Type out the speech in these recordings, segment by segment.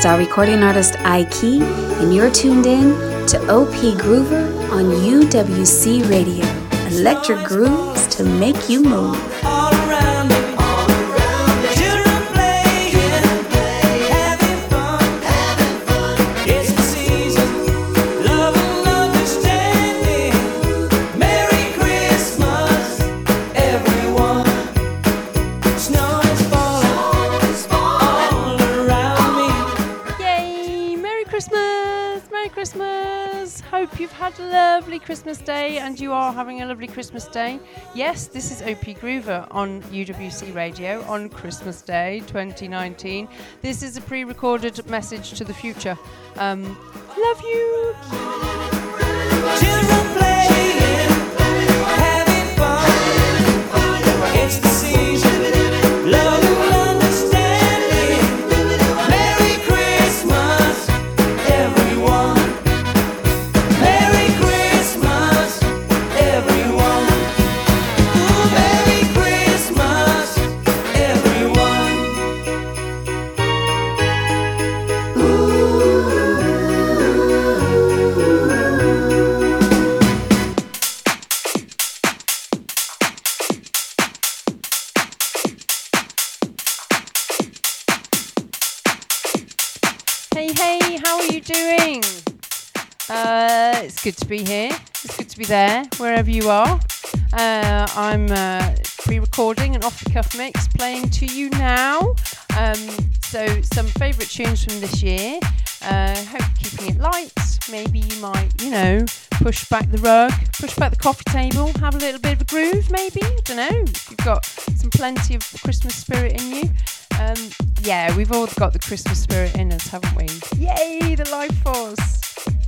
freestyle recording artist iKey, and you're tuned in to OP Groover on UWC Radio. Electric grooves to make you move. Day and you are having a lovely Christmas day. Yes, this is OP Groover on UWC Radio on Christmas Day 2019. This is a pre recorded message to the future. Um, love you. It's good to be here. It's good to be there, wherever you are. Uh, I'm uh, pre-recording an off-the-cuff mix playing to you now. Um, so some favourite tunes from this year. Uh, hope keeping it light. Maybe you might, you know, push back the rug, push back the coffee table, have a little bit of a groove. Maybe I don't know. You've got some plenty of Christmas spirit in you. Um, yeah, we've all got the Christmas spirit in us, haven't we? Yay, the life force!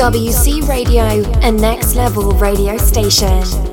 WC Radio, a next level radio station.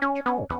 Meow.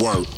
This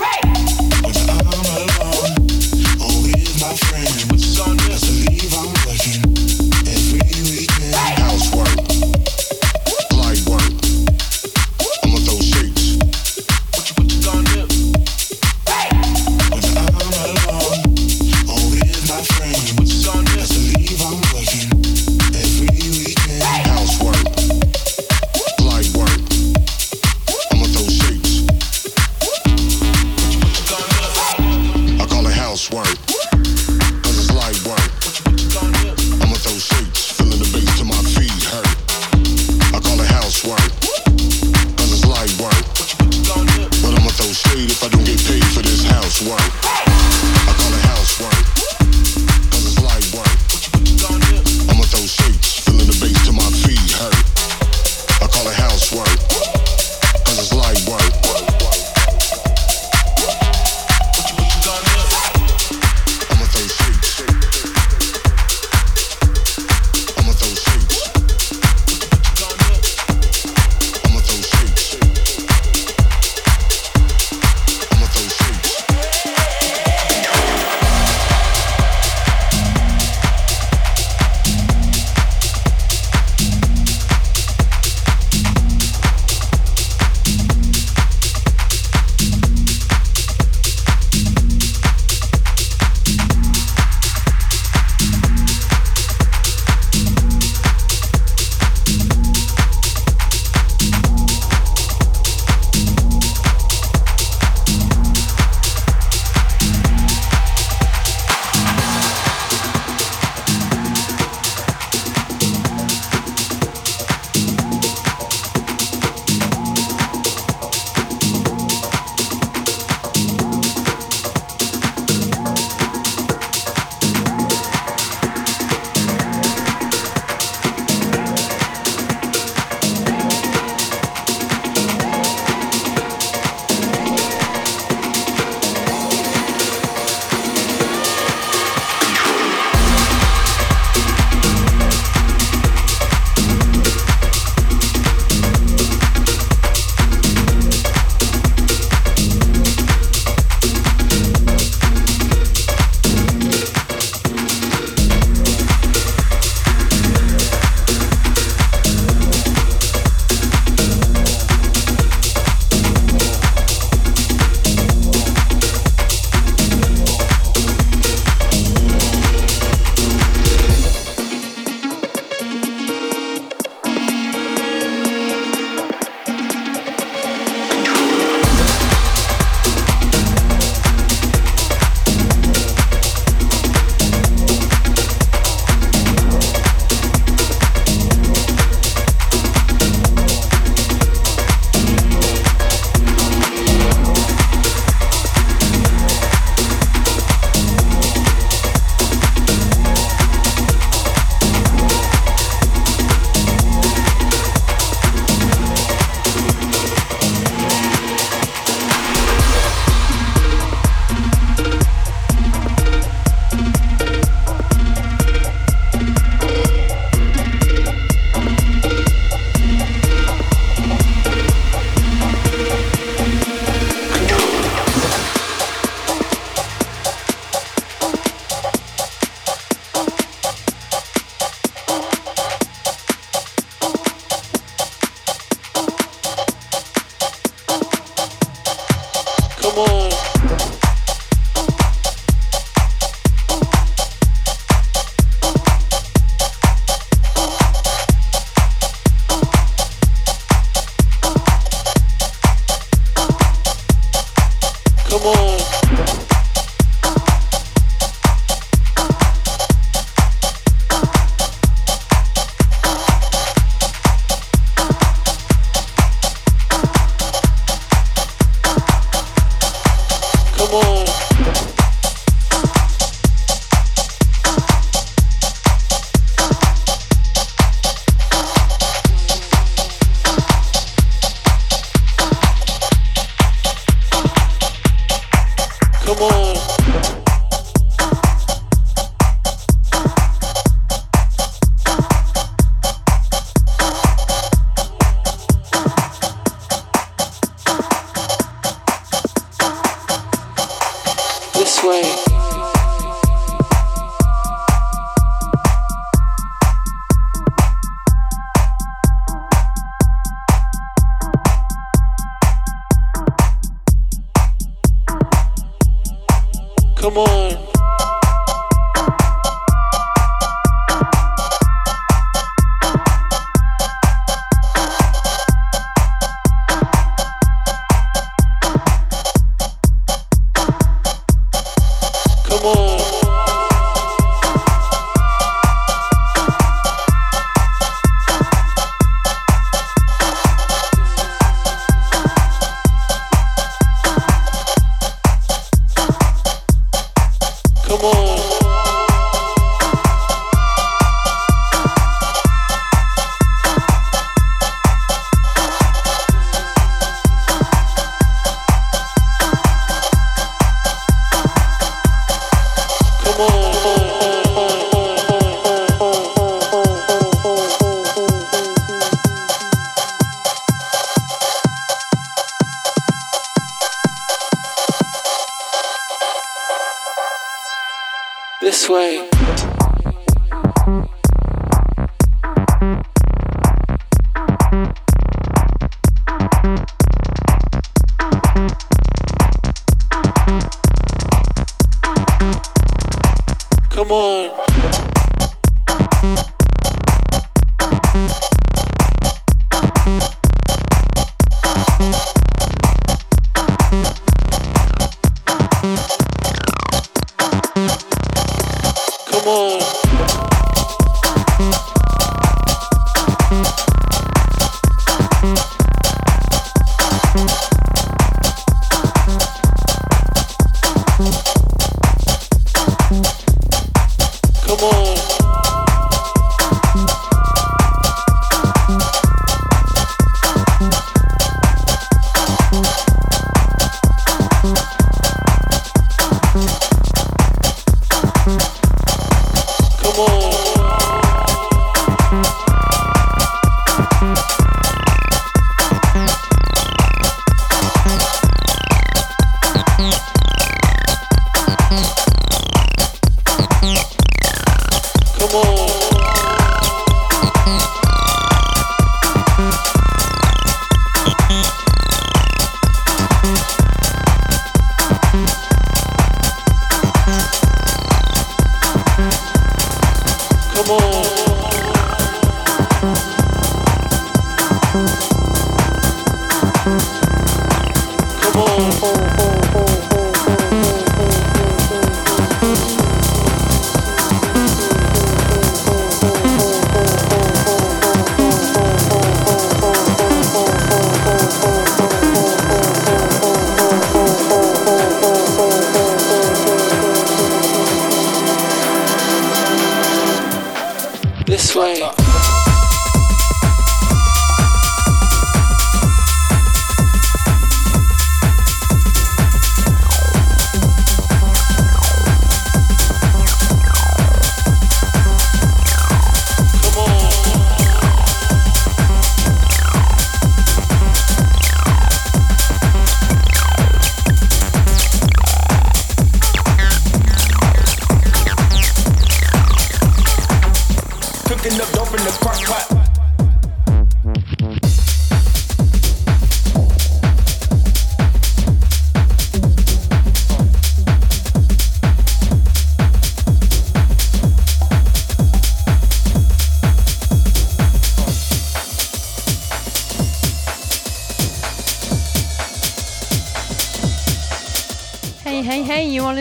Come on.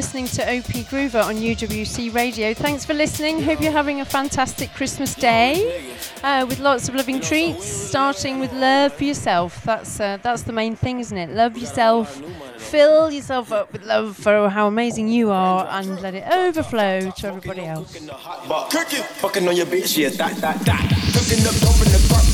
To OP Groover on UWC Radio. Thanks for listening. Hope you're having a fantastic Christmas day uh, with lots of loving treats. Starting with love for yourself. That's uh, that's the main thing, isn't it? Love yourself. Fill yourself up with love for how amazing you are, and let it overflow to everybody else. Fucking on your bitch, yeah, that, that, that. Cooking up the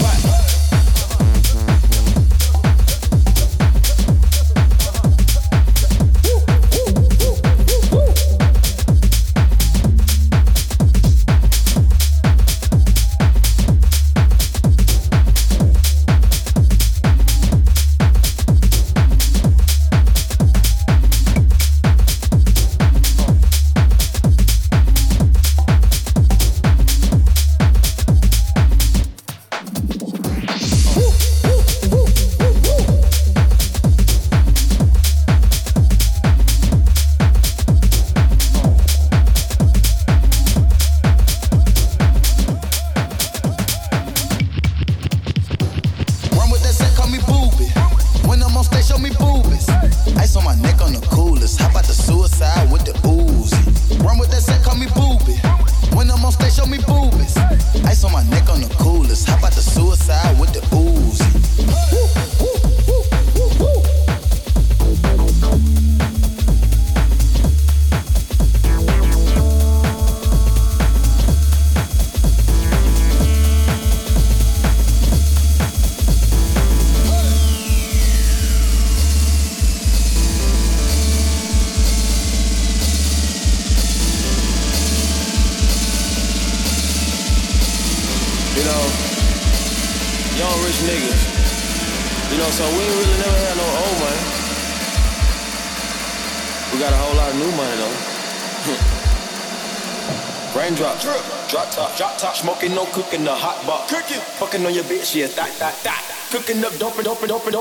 open up, open, open, open,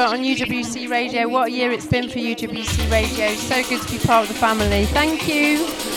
on UWC Radio. What a year it's been for UWC Radio. So good to be part of the family. Thank you.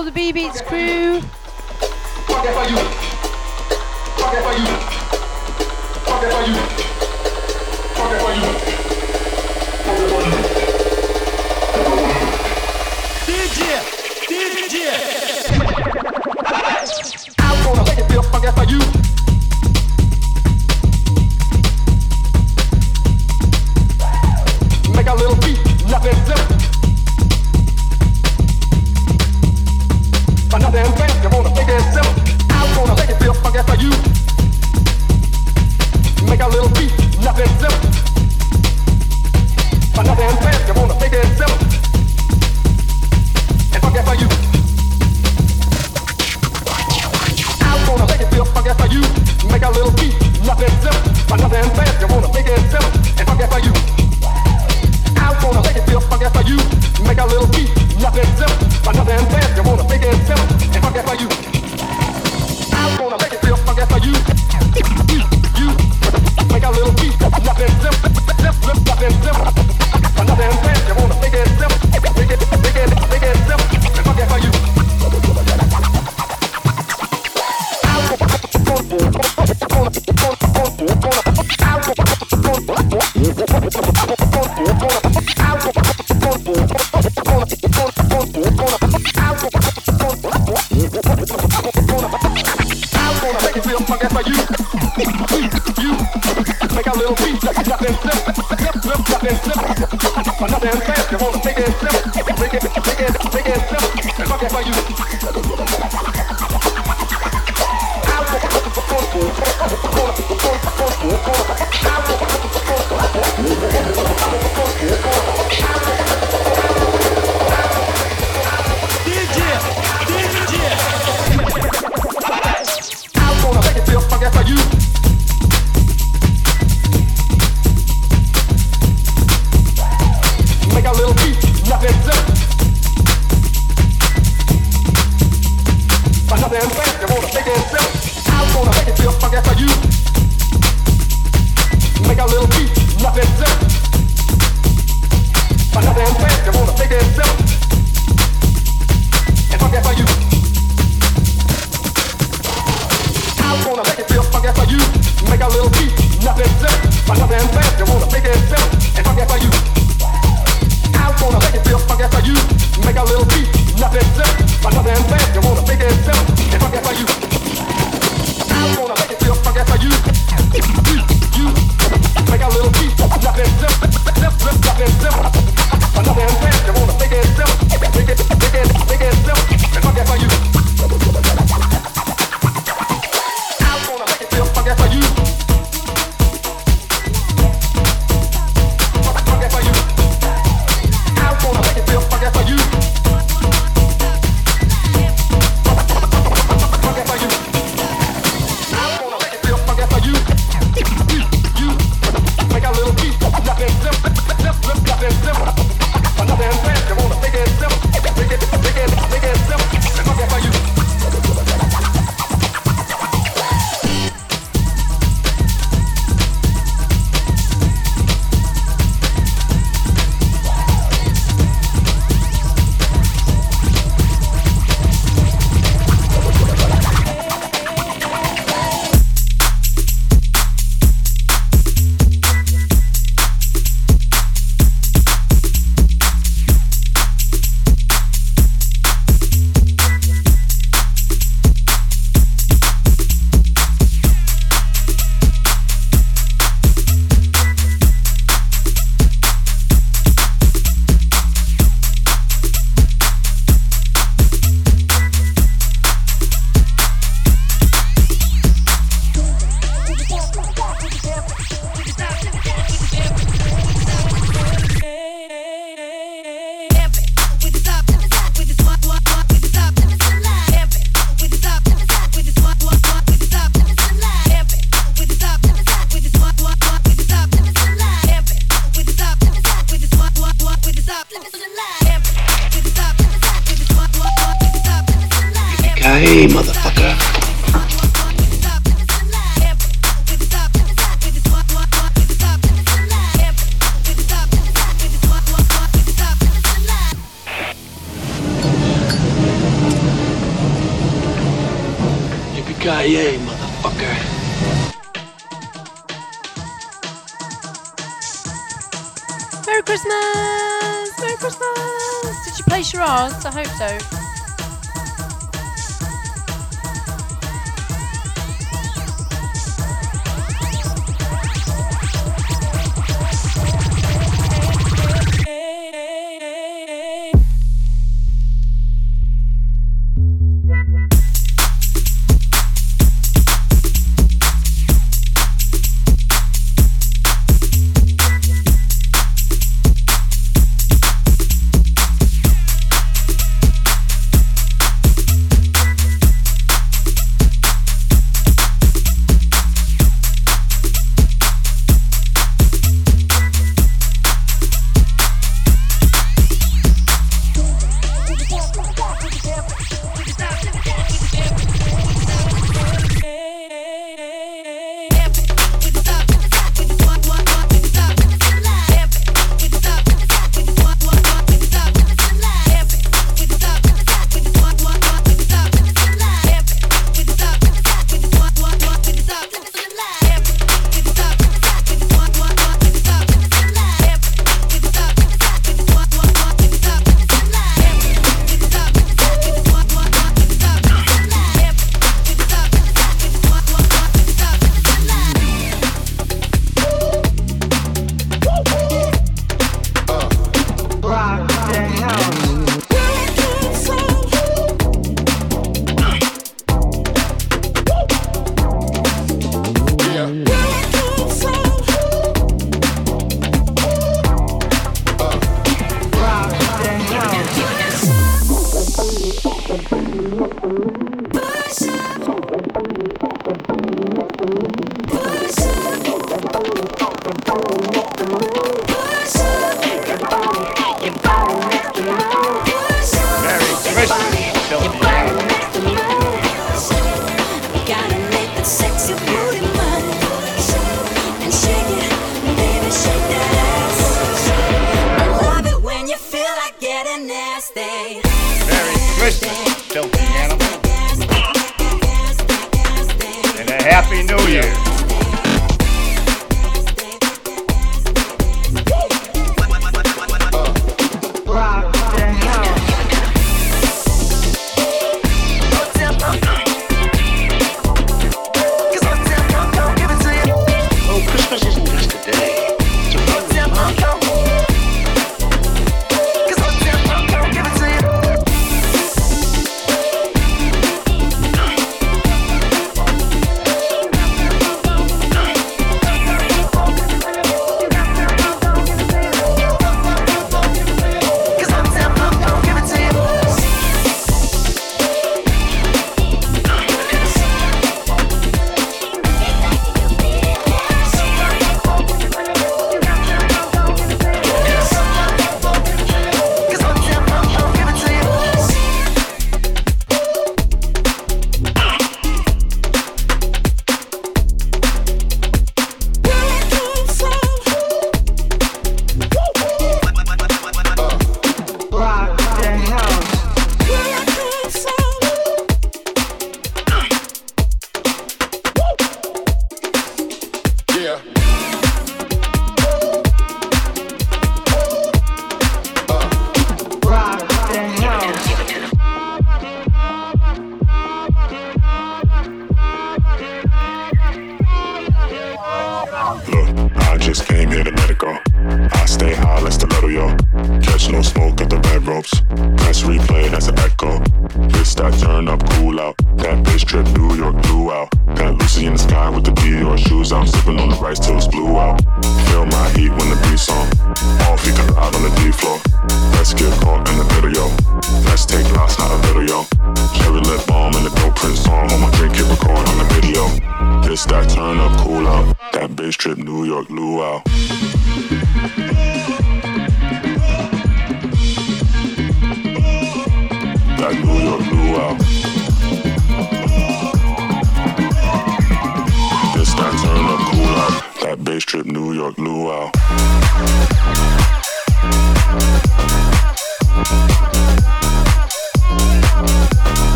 All the B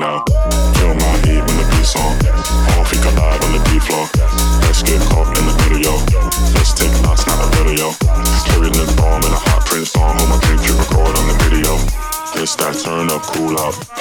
the crew now. Feel my heat when the beat's on. All collide on the beat floor. Let's get caught in the video. Let's take knots, not a video. Carry lip balm in a hot print song. Hold my drink, you record on the video. This that turn up, cool out.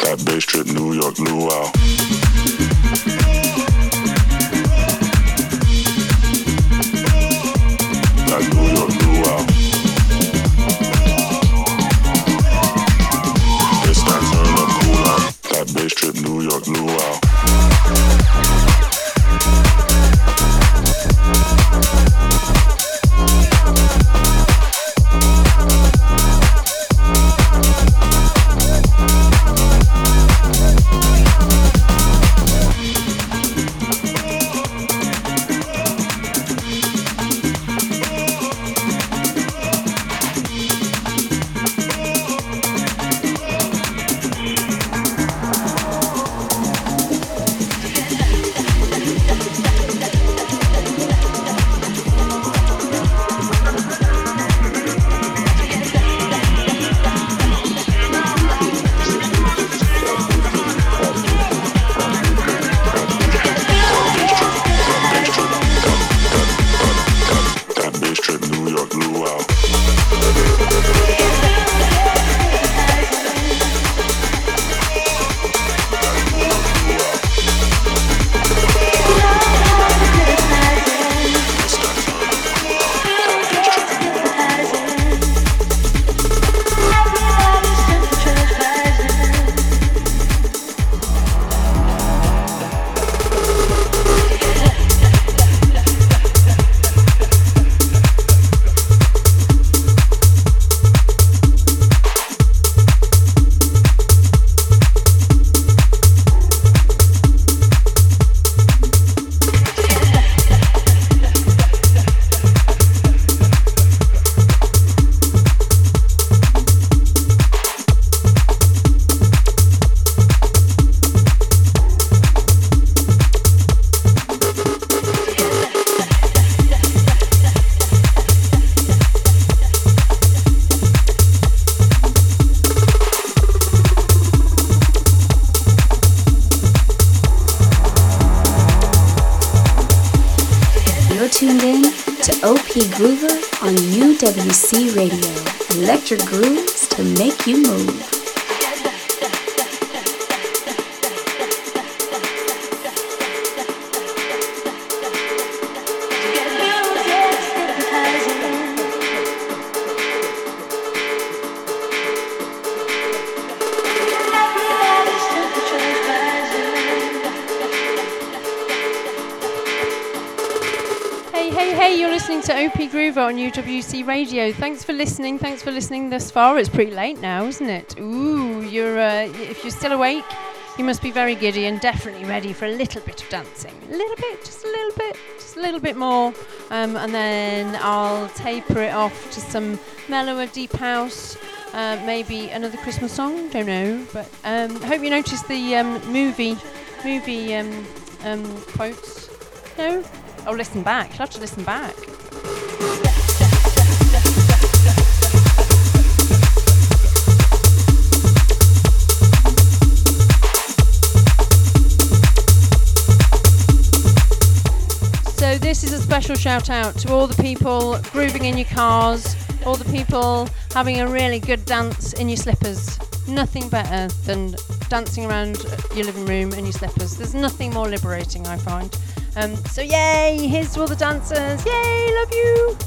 On Radio. Thanks for listening. Thanks for listening thus far. It's pretty late now, isn't it? Ooh, you're uh, if you're still awake, you must be very giddy and definitely ready for a little bit of dancing. A little bit, just a little bit, just a little bit more. Um, and then I'll taper it off to some mellower deep house. Uh, maybe another Christmas song, don't know. But um, hope you noticed the um, movie movie um, um, quotes. No? Oh, listen back. You'll have to listen back. Special shout out to all the people grooving in your cars, all the people having a really good dance in your slippers. Nothing better than dancing around your living room in your slippers. There's nothing more liberating, I find. Um, so yay! Here's to all the dancers. Yay! Love you.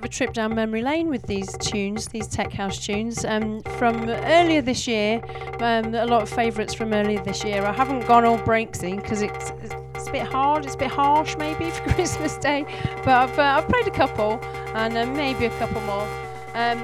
Of a trip down memory lane with these tunes, these tech house tunes. Um, from earlier this year, um, a lot of favourites from earlier this year. I haven't gone all breaksy because it's, it's a bit hard, it's a bit harsh maybe for Christmas Day, but I've, uh, I've played a couple and uh, maybe a couple more. Um,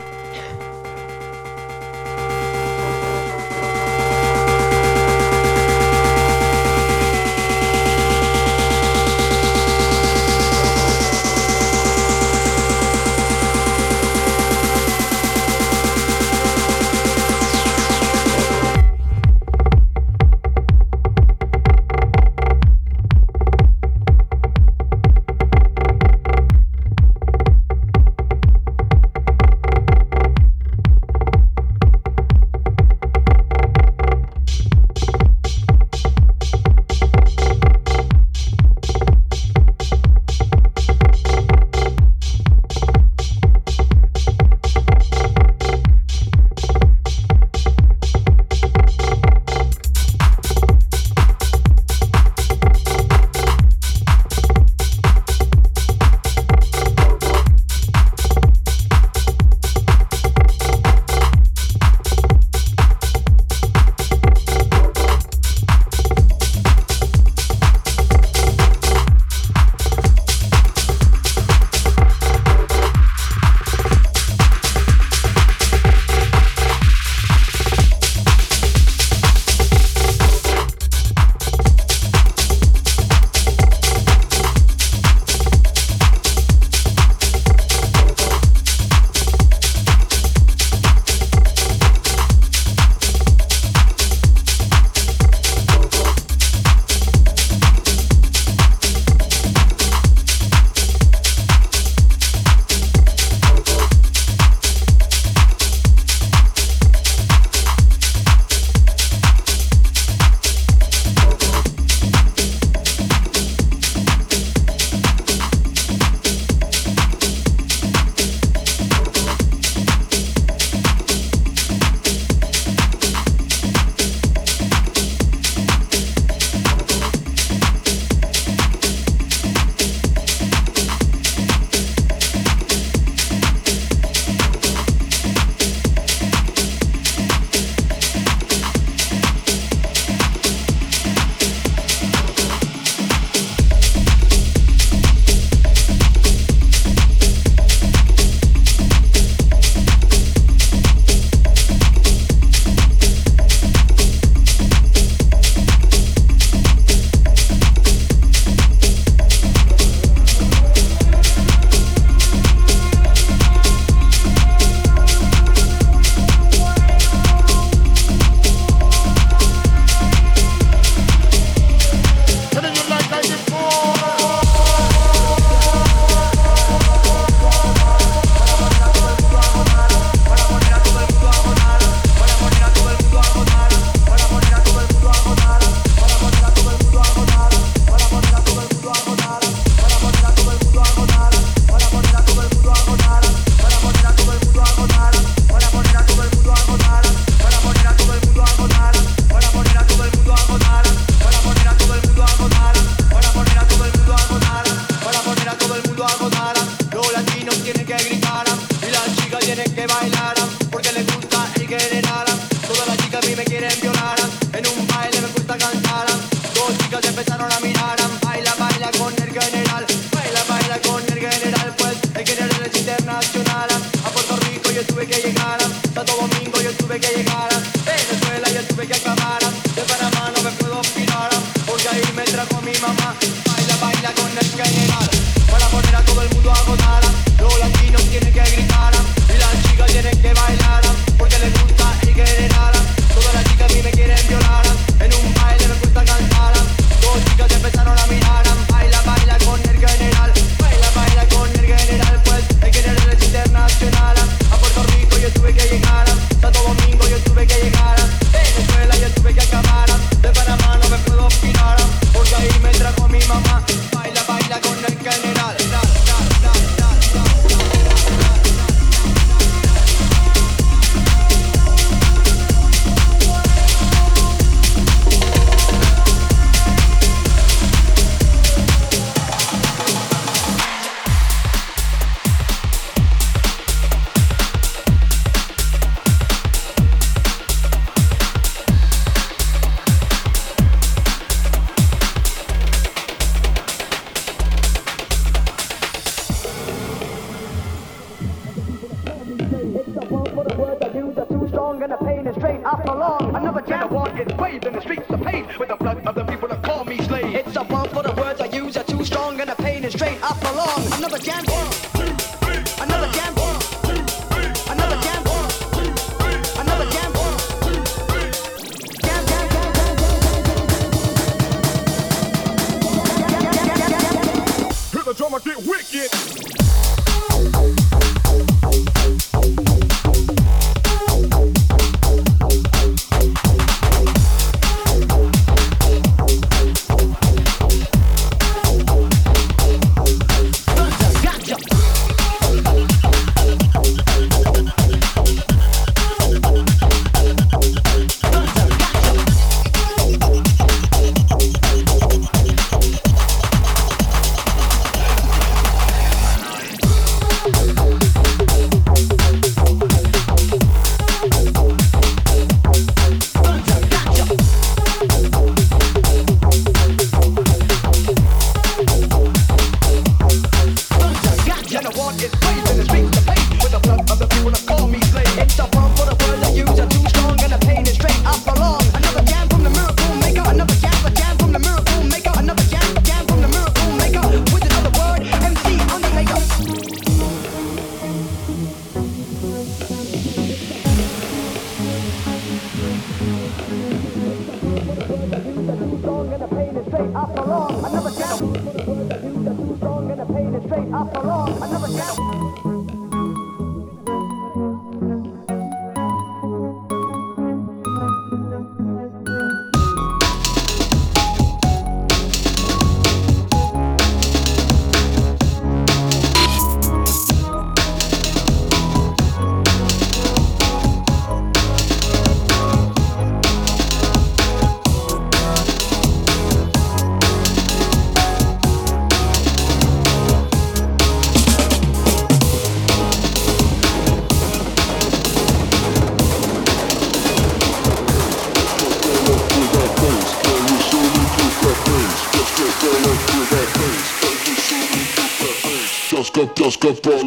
microphone.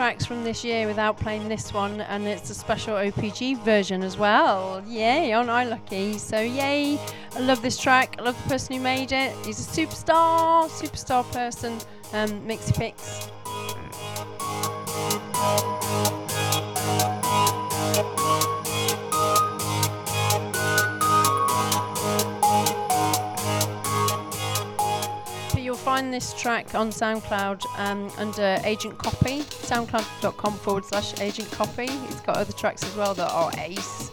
Tracks from this year without playing this one, and it's a special OPG version as well. Yay, aren't I lucky? So, yay, I love this track. I love the person who made it. He's a superstar, superstar person. Um, Mixy Pix. This track on SoundCloud um, under Agent Copy, soundcloud.com forward slash Agent Copy. It's got other tracks as well that are ace.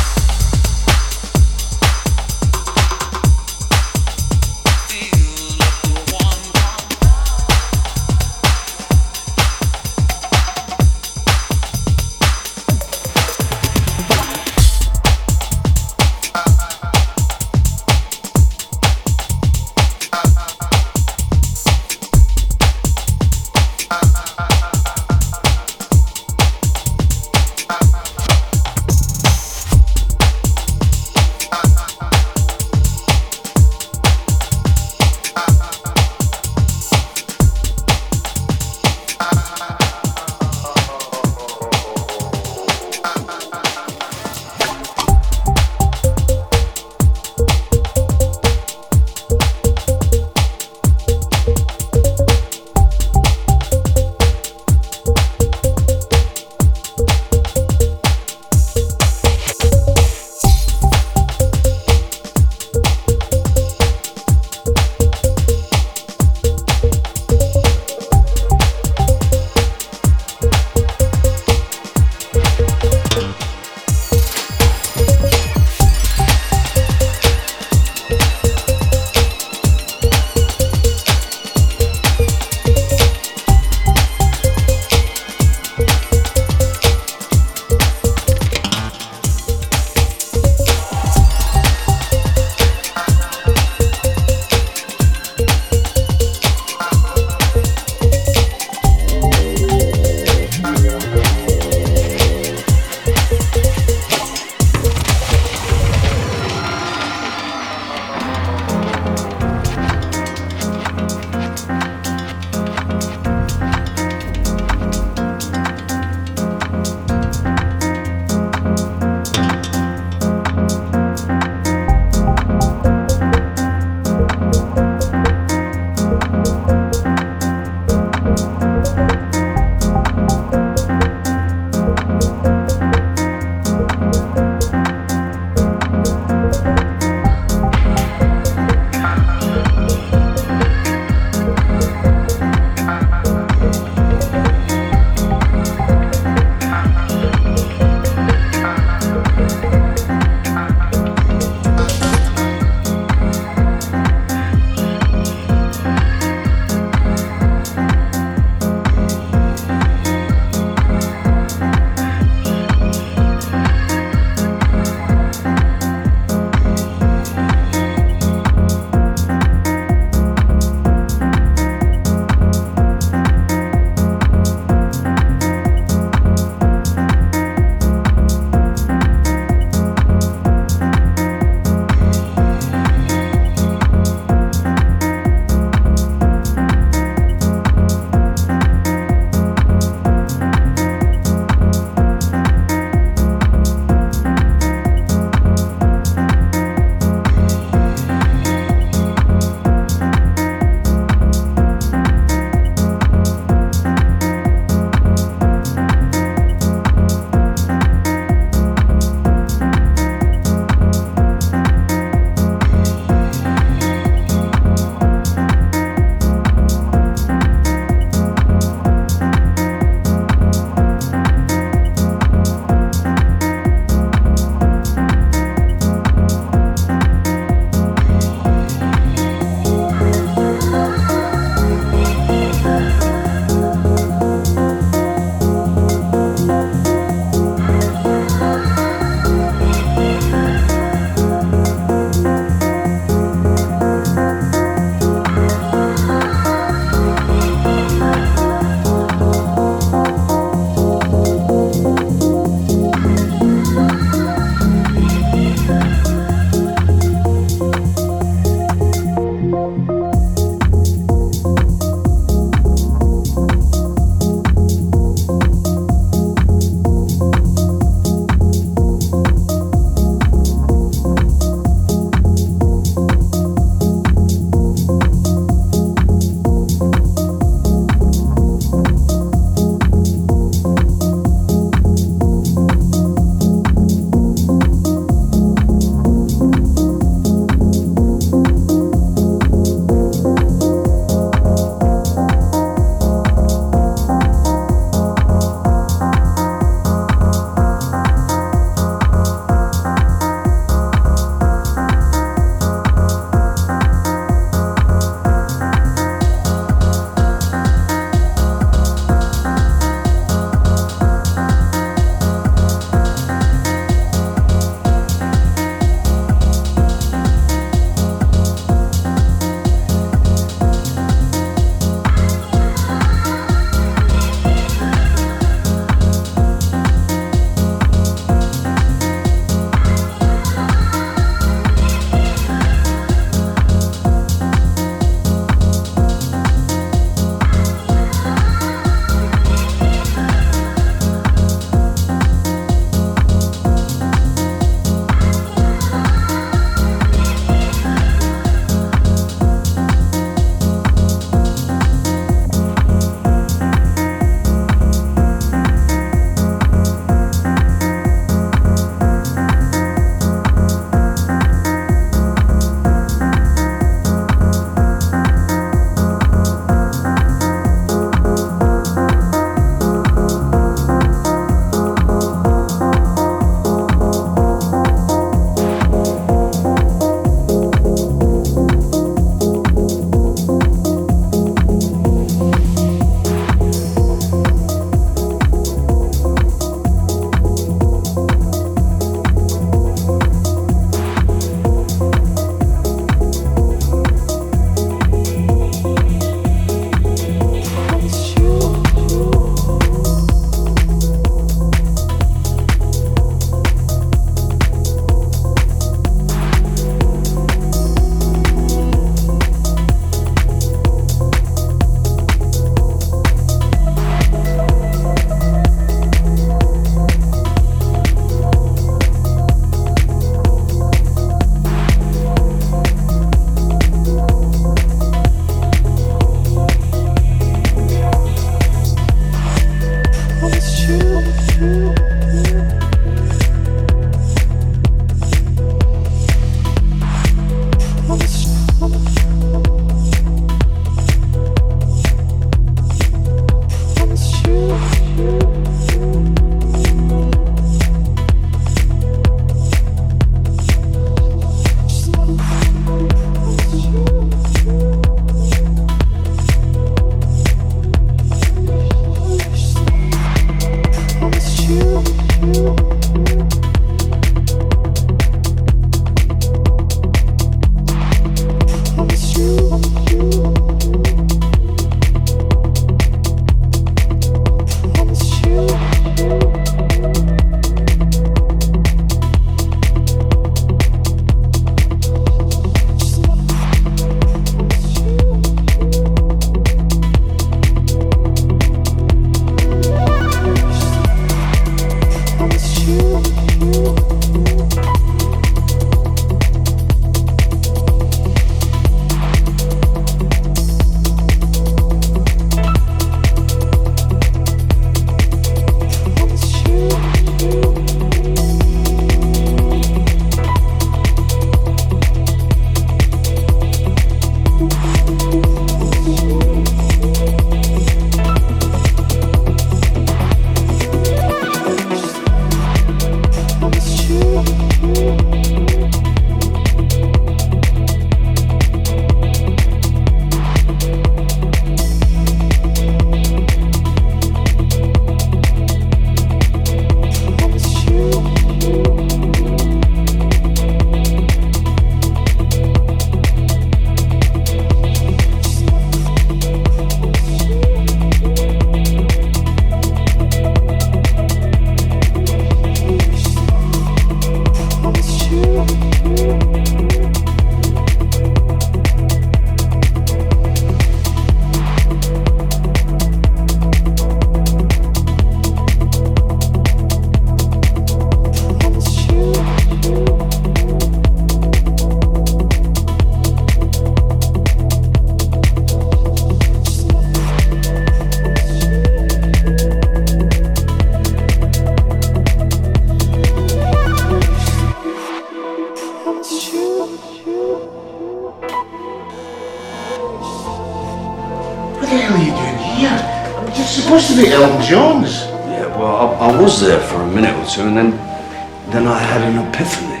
For a minute or two, and then, then I had an epiphany.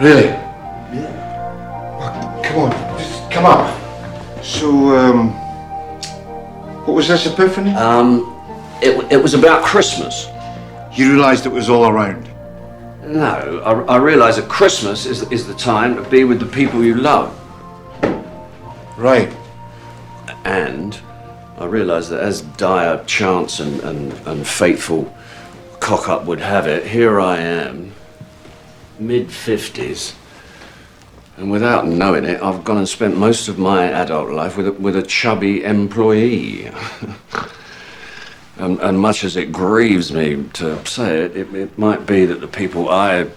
Really? Yeah. come on, just come up. So, um, what was this epiphany? Um, it, it was about Christmas. You realised it was all around? No, I, I realised that Christmas is, is the time to be with the people you love. Right. And I realised that as dire chance and, and, and fateful cock up would have it, here I am, mid 50s. And without knowing it, I've gone and spent most of my adult life with a, with a chubby employee. and, and much as it grieves me to say it, it, it might be that the people I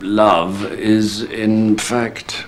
love is, in fact,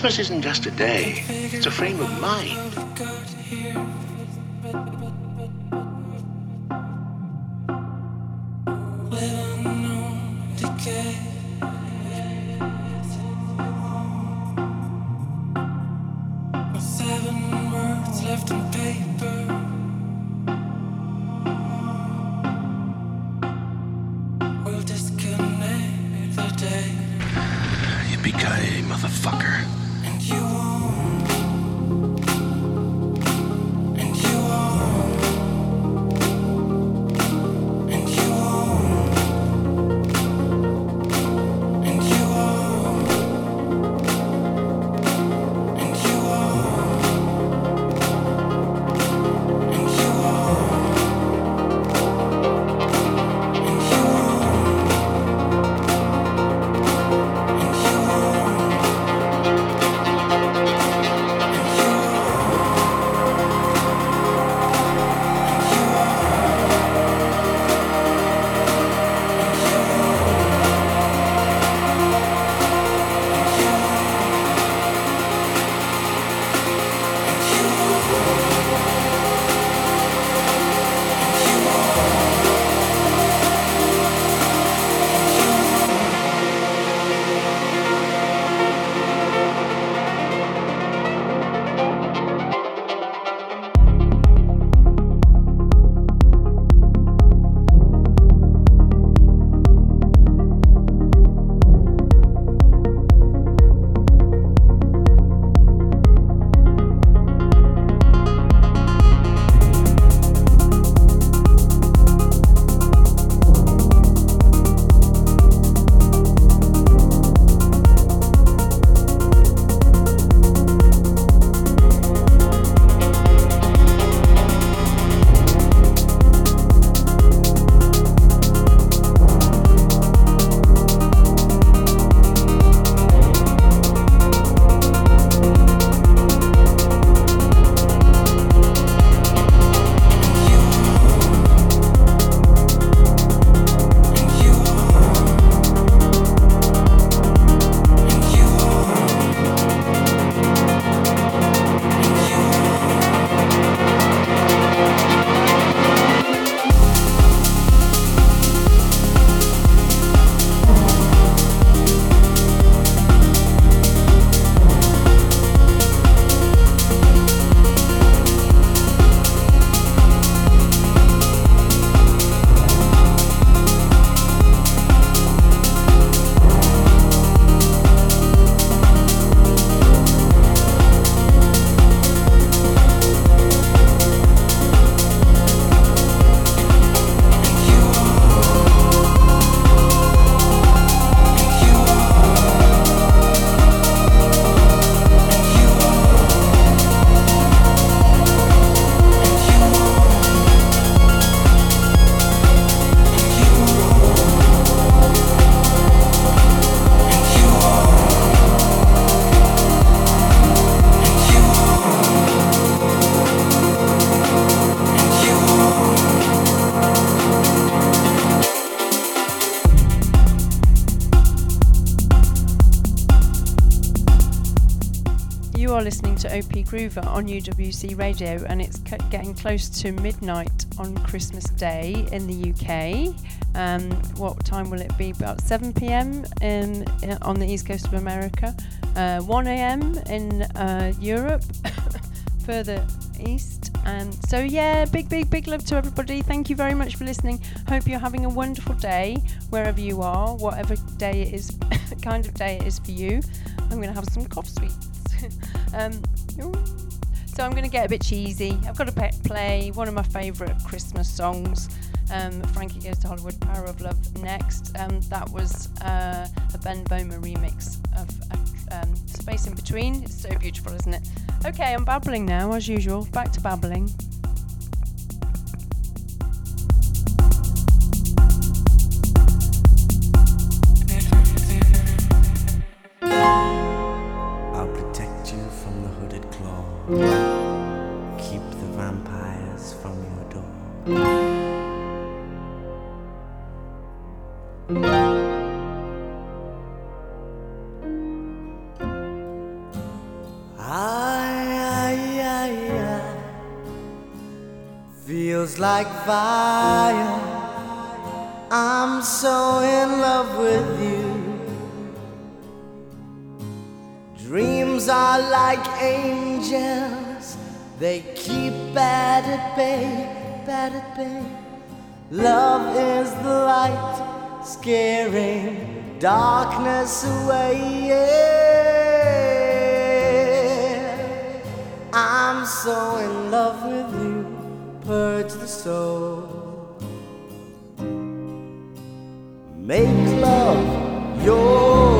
Christmas isn't just a day, it's a frame of Groover on UWC Radio, and it's getting close to midnight on Christmas Day in the UK. Um, what time will it be? About 7 pm in, in on the east coast of America, uh, 1 am in uh, Europe, further east. And so, yeah, big, big, big love to everybody. Thank you very much for listening. Hope you're having a wonderful day wherever you are, whatever day it is, kind of day it is for you. I'm going to have some cough sweets. um. So I'm going to get a bit cheesy. I've got to play one of my favourite Christmas songs. Um, Frankie Goes to Hollywood, Power of Love next. Um, that was uh, a Ben Böhmer remix of uh, um, Space in Between. It's so beautiful, isn't it? Okay, I'm babbling now, as usual. Back to babbling. Love is the light, scaring darkness away. Yeah. I'm so in love with you, purge the soul. Make love your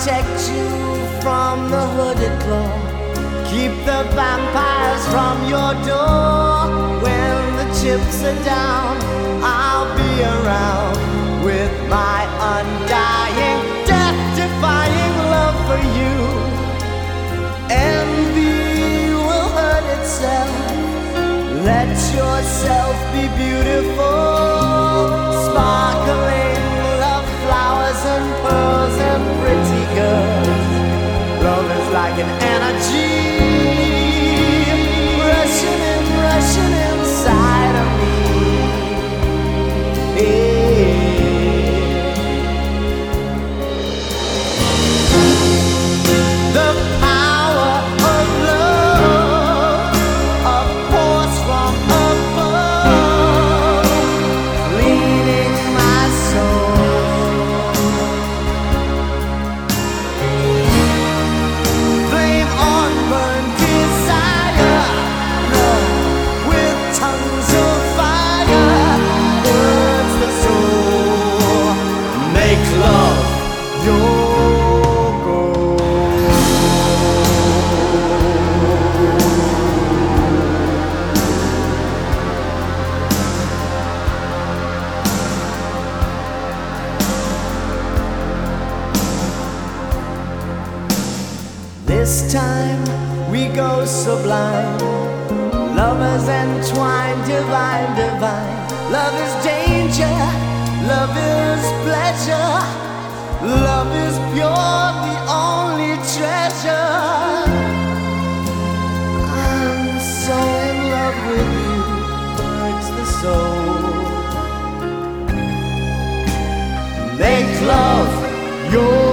protect you from the hooded claw. Keep the vampires from your door. When the chips are down, I'll be around with my undying, death defying love for you. Envy will hurt itself. Let yourself be beautiful, sparkling love flowers and pearls and rushing inside of me. Yeah. blind. Lovers entwined, divine, divine. Love is danger, love is pleasure. Love is pure, the only treasure. I'm so in love with you, hurts the soul. Make love your